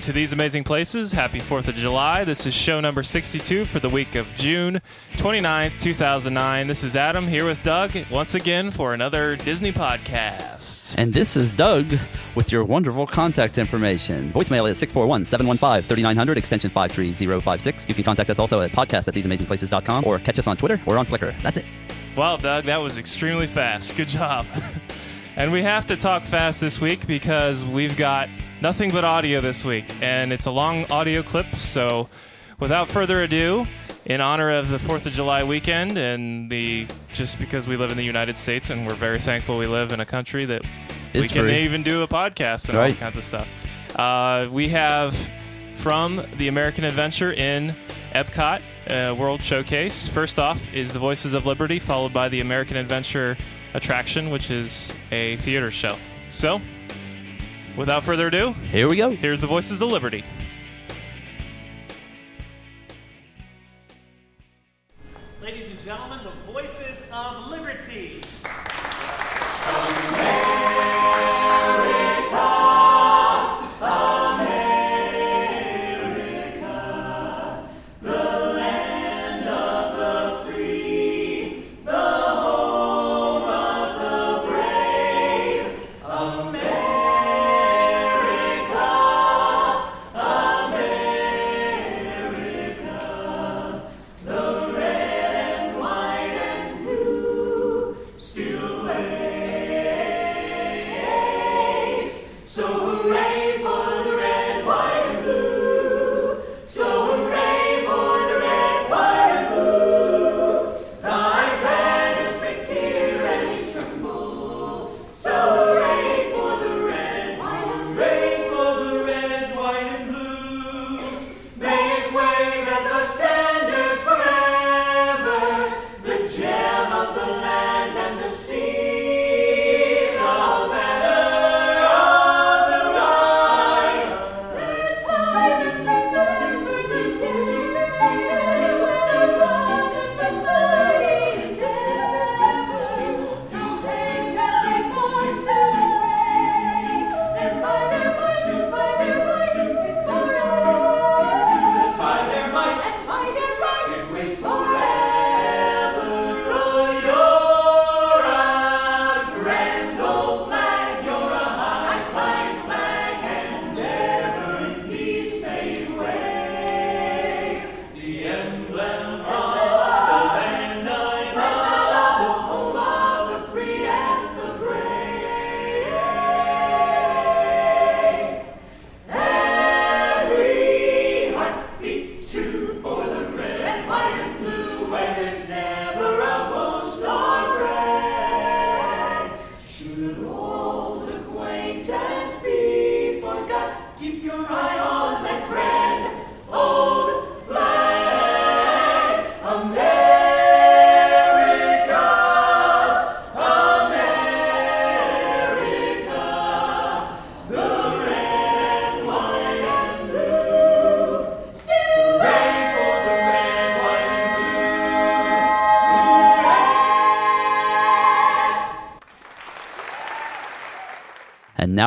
Welcome to These Amazing Places. Happy 4th of July. This is show number 62 for the week of June 29th, 2009. This is Adam here with Doug once again for another Disney podcast. And this is Doug with your wonderful contact information. Voicemail is 641 715 3900, extension 53056. You can contact us also at podcast at theseamazingplaces.com or catch us on Twitter or on Flickr. That's it. Wow, Doug, that was extremely fast. Good job. and we have to talk fast this week because we've got nothing but audio this week, and it's a long audio clip. So, without further ado, in honor of the Fourth of July weekend, and the just because we live in the United States and we're very thankful we live in a country that we can free. even do a podcast and all Right. kinds of stuff. Uh, we have from the American Adventure in Epcot uh, World Showcase. First off is the Voices of Liberty, followed by the American Adventure attraction, which is a theater show. So, without further ado, Here we go. here's the Voices of Liberty.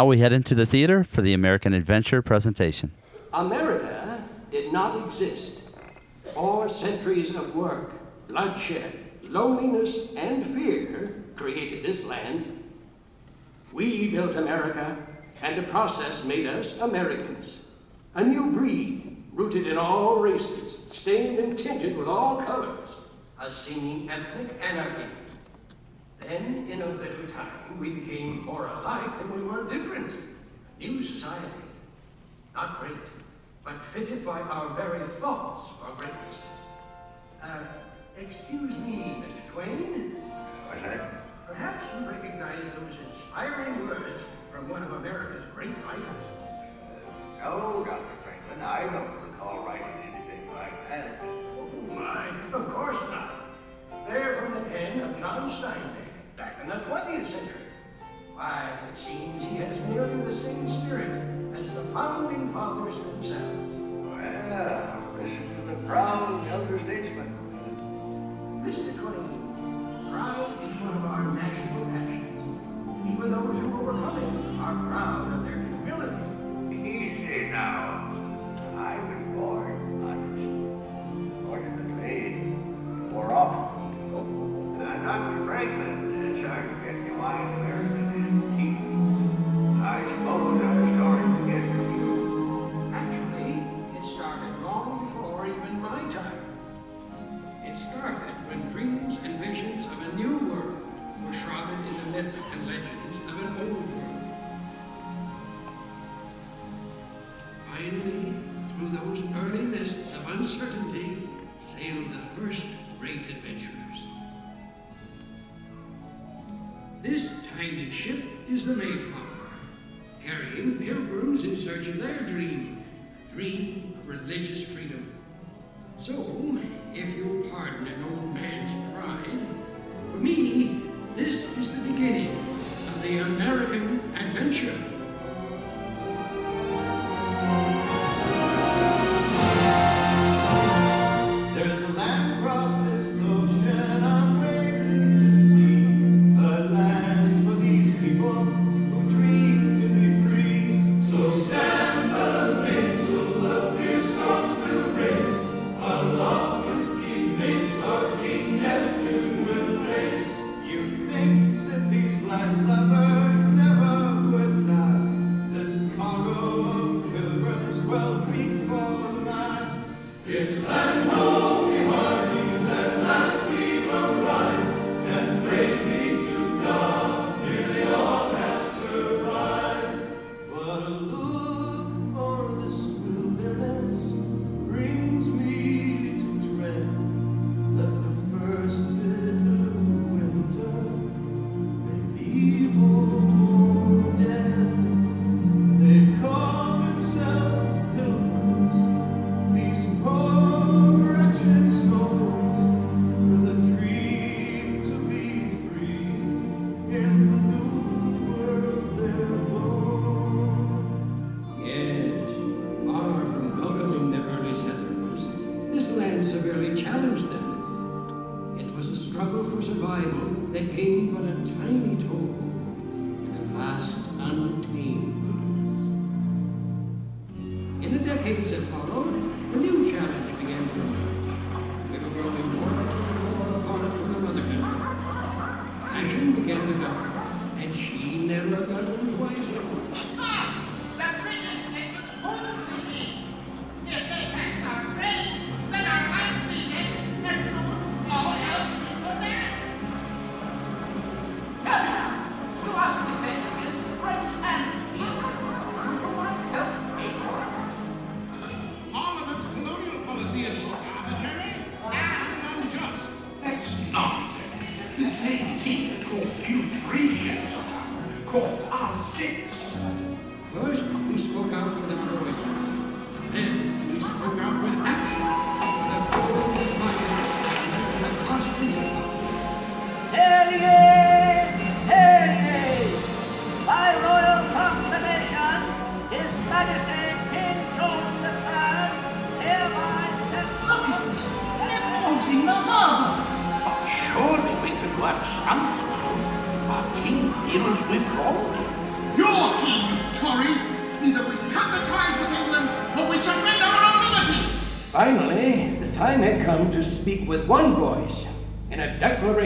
Now we head into the theater for the American Adventure presentation. America did not exist. Four centuries of work, bloodshed, loneliness, and fear created this land. We built America, and the process made us Americans. A new breed, rooted in all races, stained and tinted with all colors. A seeming ethnic anarchy. Then, in a little time, we became more alike than we were different. New society. Not great, but fitted by our very thoughts for greatness. Uh, excuse me, Mr. Twain. What's that? Perhaps you recognize those inspiring words from one of America's great writers. No, Dr. Franklin, I don't recall writing anything like that. Oh, my, of course not. They're from the pen of John Steinbeck, in the 20th century. Why, it seems he has nearly the same spirit as the founding fathers themselves. Well, listen to the proud elder statesman. Mr. Twain, pride is one of our national passions. Even those who overcome it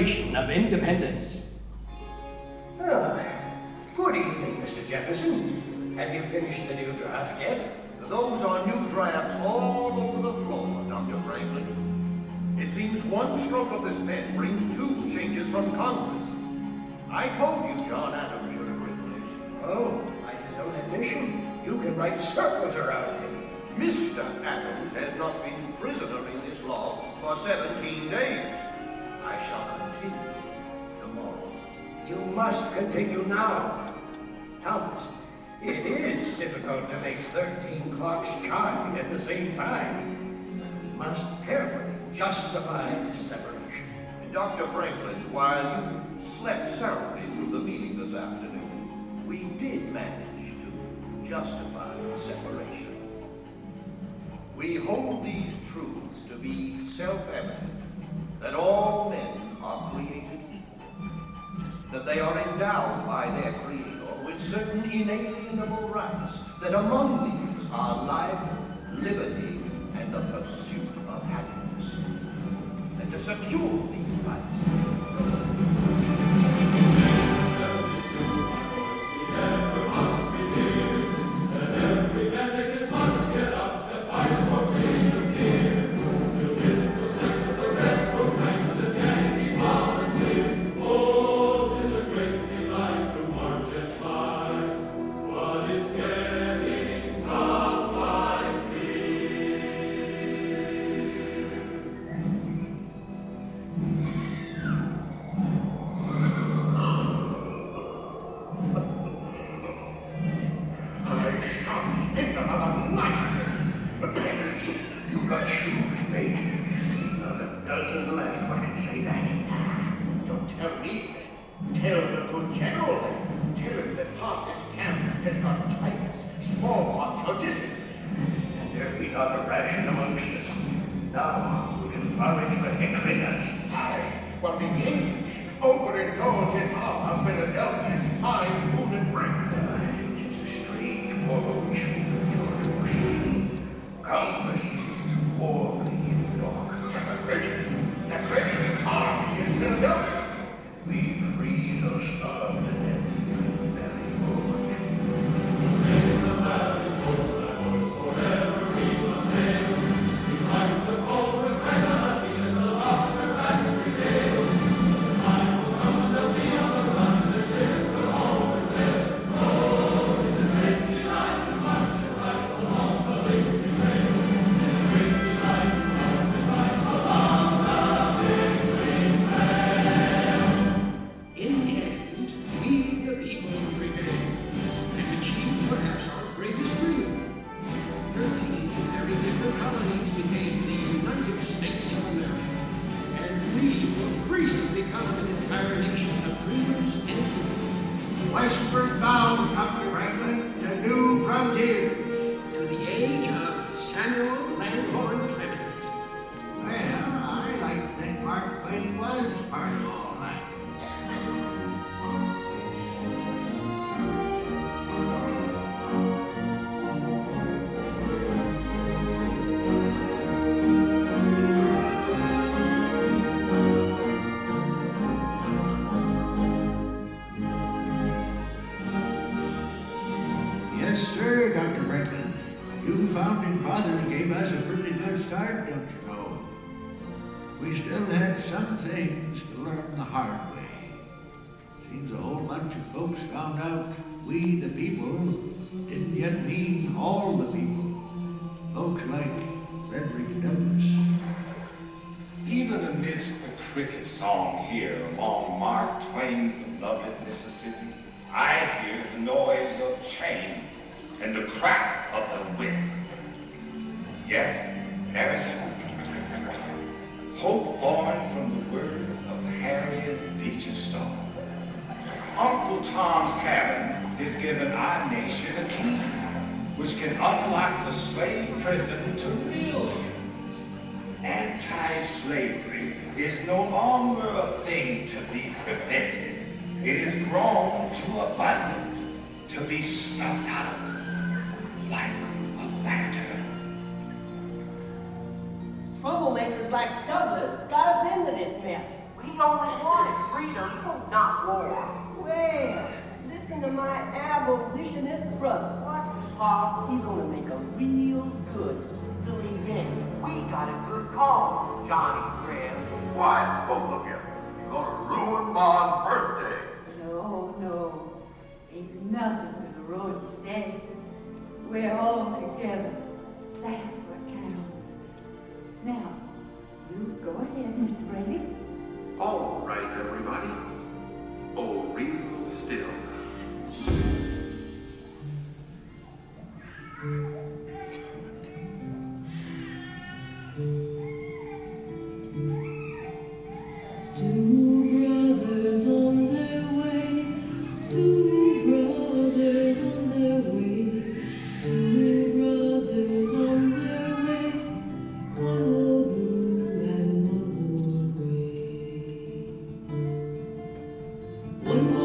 declaration of independence. Ah, good evening, Mr. Jefferson. Have you finished the new draft yet? Those are new drafts all over the floor, Dr. Franklin. It seems one stroke of this pen brings two changes from Congress. I told you John Adams should have written this. Oh, by his own admission, you can write circles around him. Mr. Adams has not been prisoner in this law for 17 days shall continue tomorrow. You must continue now. Thomas, it is difficult to make 13 clocks chime at the same time. We must carefully justify the separation. Dr. Franklin, while you slept soundly through the meeting this afternoon, we did manage to justify separation. We hold these truths to be self-evident that all men are created equal, that they are endowed by their Creator with certain inalienable rights, that among these are life, liberty, and the pursuit of happiness. And to secure these rights, Yes, sir, Dr. Franklin. You founding fathers gave us a pretty good start, don't you know? We still had some things to learn the hard way. Seems a whole bunch of folks found out we the people didn't yet mean all the people. Folks like Frederick Douglass. Even amidst the cricket song here along Mark Twain's beloved Mississippi, the slave prison to millions. Anti-slavery is no longer a thing to be prevented. It is grown too abundant to be snuffed out like a lantern. Troublemakers like Douglass got us into this mess. We only wanted freedom, not war. Well, listen to my abolitionist brother. What? Pa, he's gonna make a real good Philly game. We got a good cause, Johnny Crab. Why, both of you? You're gonna ruin Ma's birthday. No, no. Ain't nothing gonna ruin today. We're all together. That's what counts. Now, you go ahead, Mr. Brady. All right, everybody. Oh, real still. One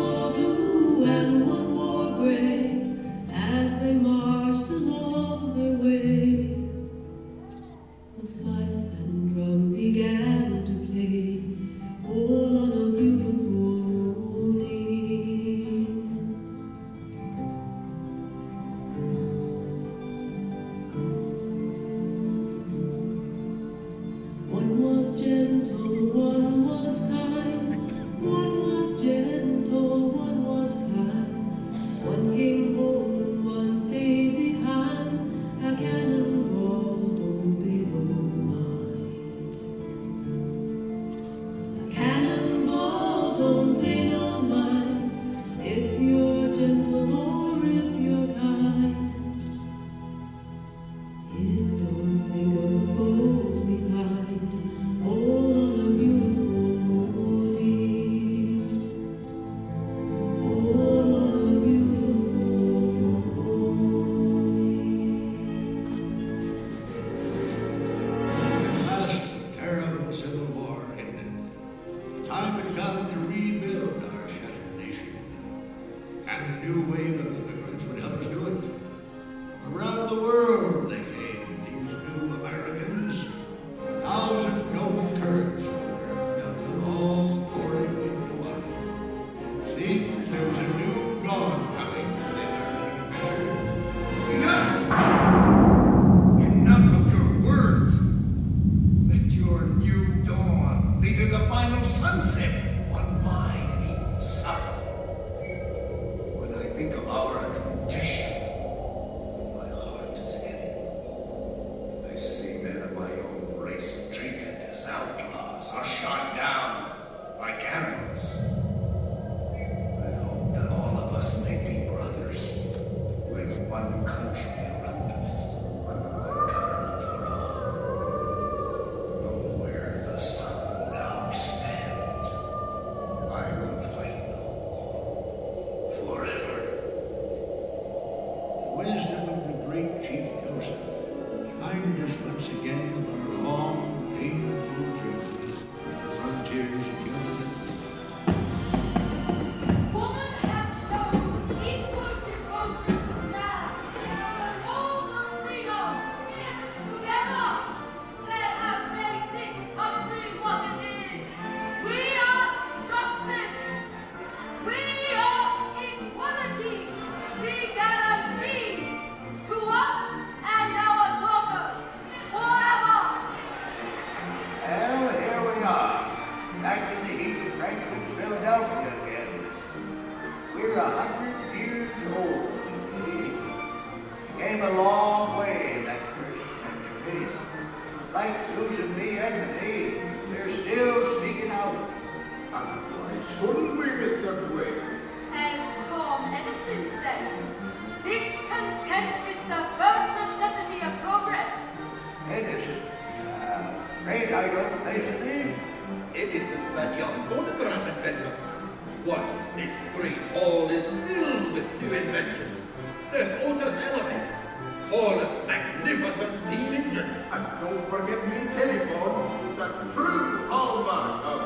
telephone the true hallmark of oh,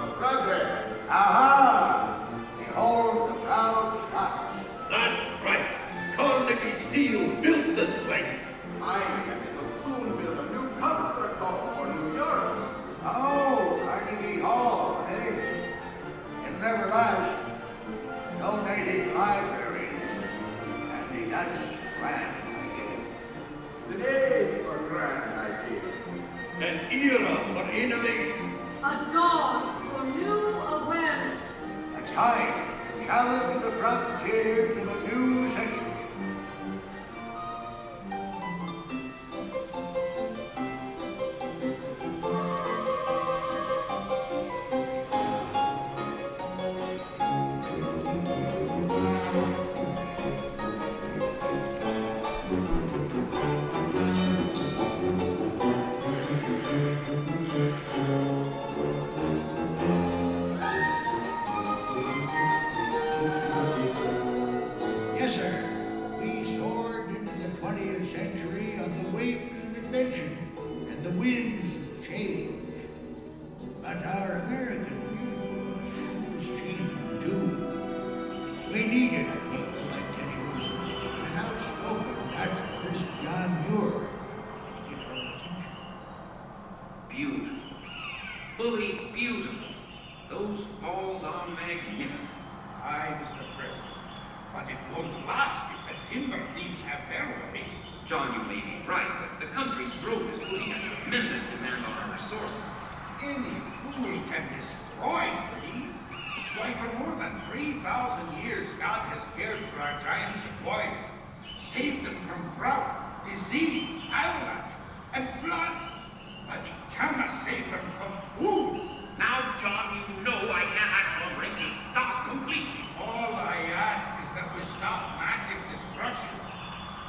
giants and warriors, saved them from drought, disease, avalanches, and floods. But he cannot save them from food. Now, John, you know I can't ask for rain to stop completely. All I ask is that we stop massive destruction.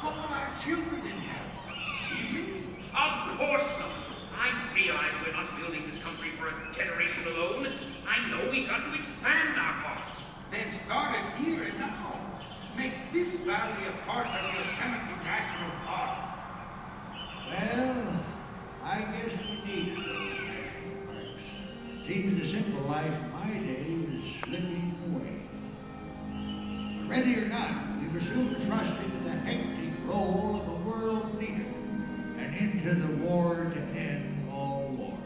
What will our children inherit? Seaweed? Of course not. I realize we're not building this country for a generation alone. I know we've got to expand our parks. Then start it here and now. Make this valley a part of Yosemite National Park. Well, I guess we need those national parks. Seems the simple life of my day is slipping away. But ready or not, we were soon thrust into the hectic role of a world leader and into the war to end all wars.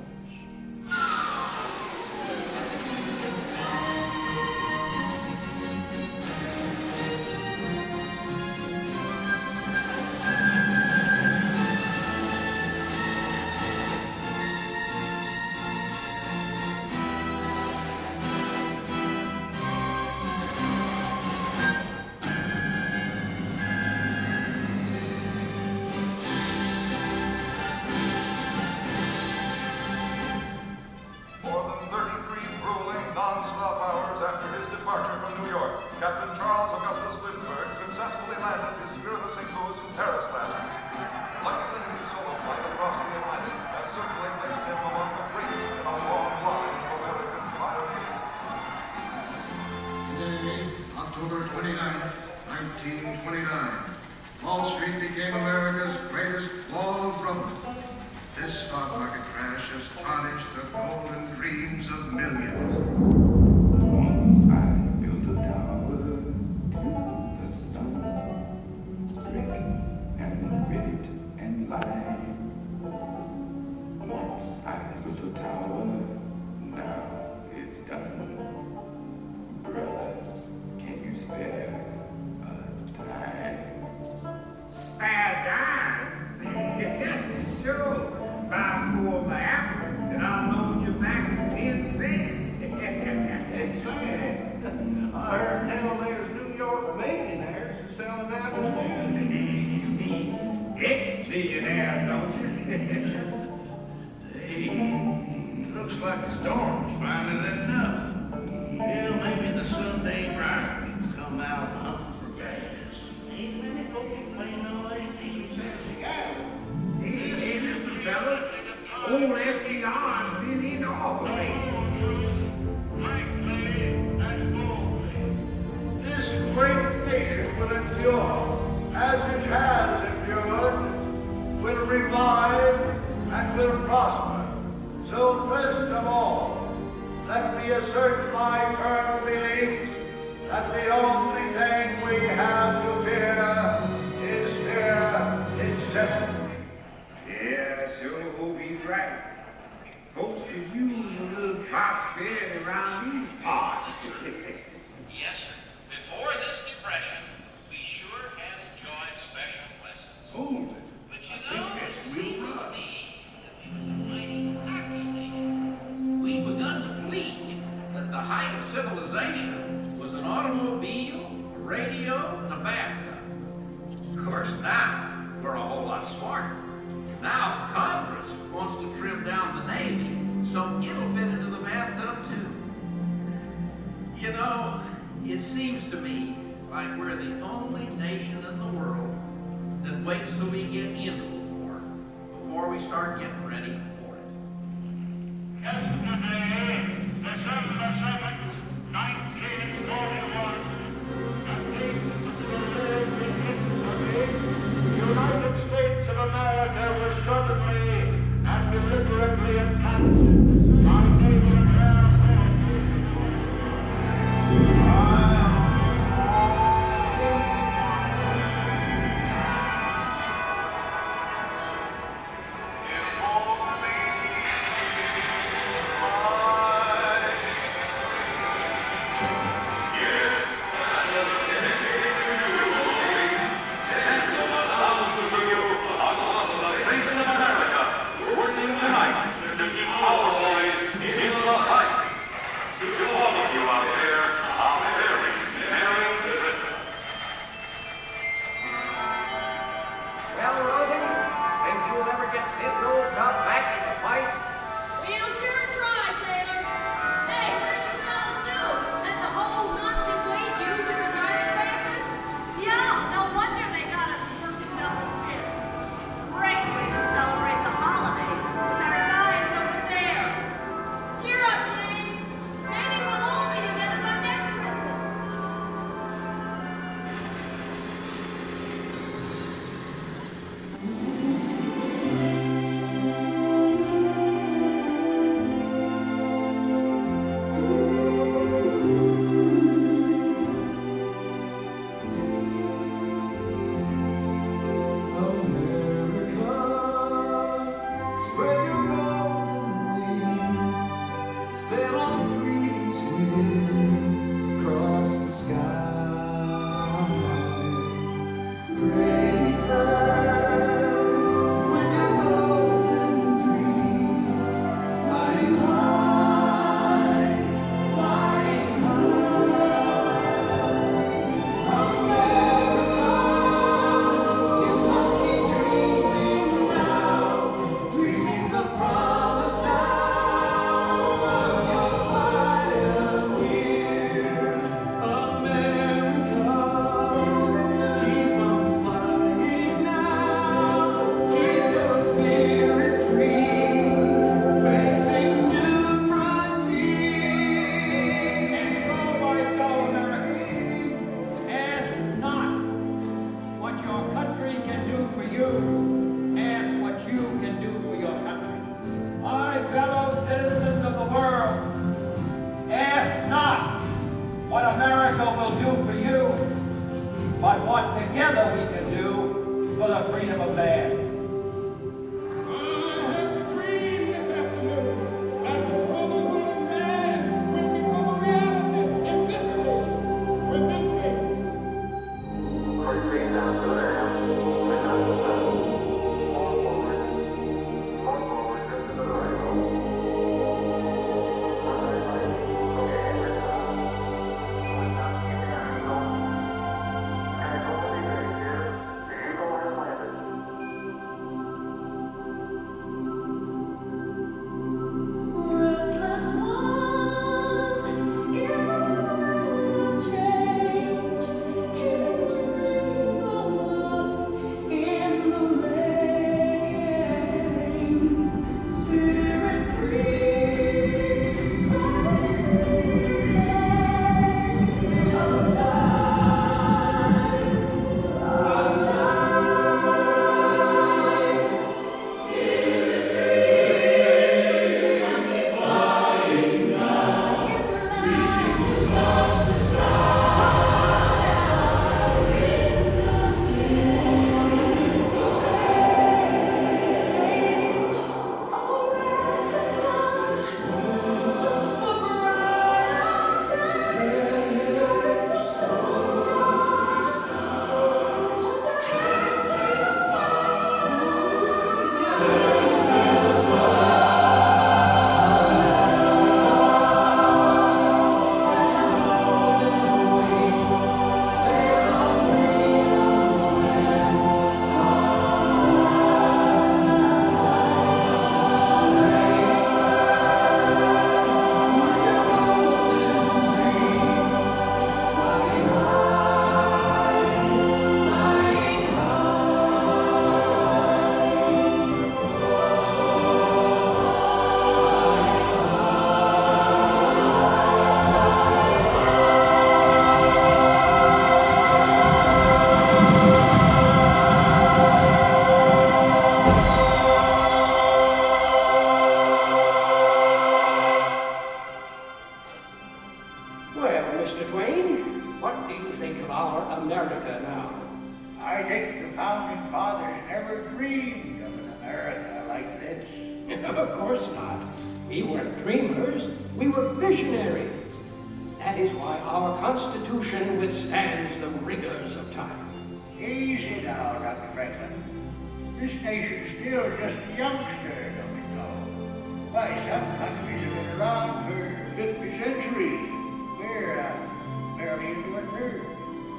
Don't. Yeah, sure hope he's right. Folks could use a little prosperity around these parts. yes, sir. Before this wait till we get into the war before we start getting ready for it. Yesterday, the sons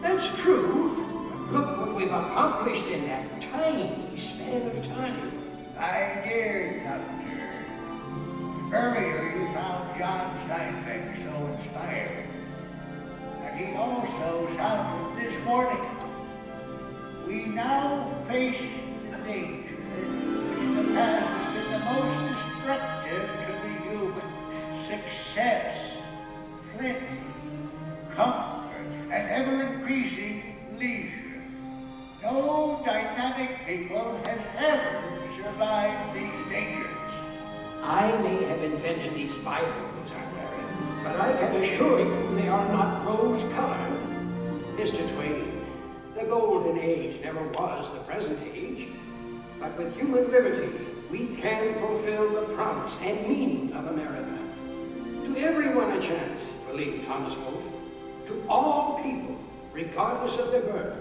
That's true. Look what we've accomplished in that tiny span of time. My dear Doctor, earlier you found John Steinbeck so inspiring. And he also sounded this morning. We now face the danger which in the past has been the most destructive to the human success, plenty, ever-increasing leisure. No dynamic people has ever survived these dangers. I may have invented these bifocals, Aunt Mary, but I can assure you they are not rose-colored. Mr. Twain, the golden age never was the present age, but with human liberty, we can fulfill the promise and meaning of America. To everyone a chance, believed Thomas Wolfe. To all people, regardless of their birth,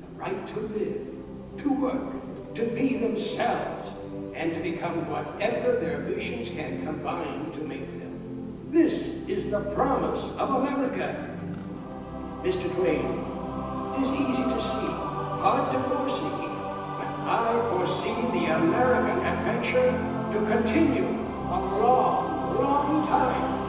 the right to live, to work, to be themselves, and to become whatever their visions can combine to make them. This is the promise of America. Mr. Twain, it is easy to see, hard to foresee, but I foresee the American adventure to continue a long, long time.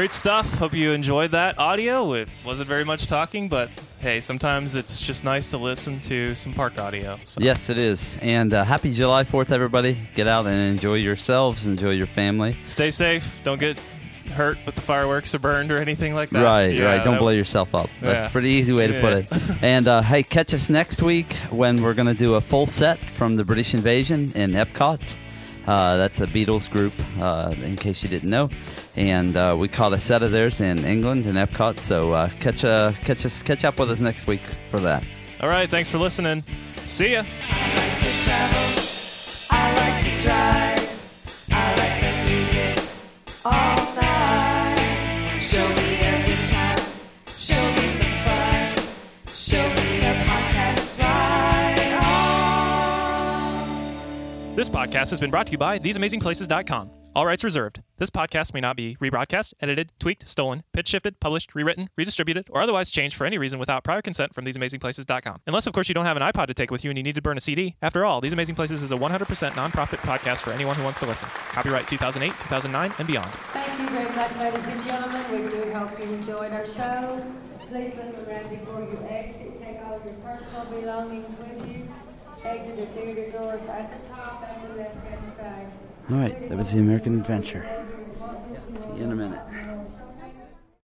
Great stuff. Hope you enjoyed that audio. It wasn't very much talking, but hey, sometimes it's just nice to listen to some park audio. So. Yes, it is. And uh, happy July 4th, everybody. Get out and enjoy yourselves, enjoy your family. Stay safe. Don't get hurt with the fireworks or burned or anything like that. Right, Yeah, right. Don't blow yourself up. That's Yeah. a pretty easy way to put it. And uh, hey, catch us next week when we're going to do a full set from the British Invasion in Epcot. Uh, that's a Beatles group, uh, in case you didn't know. And uh, we caught a set of theirs in England in Epcot. So uh, catch uh, catch us catch up with us next week for that. All right. Thanks for listening. See ya. This podcast has been brought to you by TheseAmazingPlaces.com. All rights reserved. This podcast may not be rebroadcast, edited, tweaked, stolen, pitch shifted, published, rewritten, redistributed, or otherwise changed for any reason without prior consent from TheseAmazingPlaces.com. Unless, of course, you don't have an iPod to take with you and you need to burn a CD. After all, These Amazing Places is a 100% nonprofit podcast for anyone who wants to listen. Copyright 2008, 2009, and beyond. Thank you very much, ladies and gentlemen. We do hope you enjoyed our show. Please look around before you exit. Take all of your personal belongings with you. All right, that was the American Adventure. See you in a minute.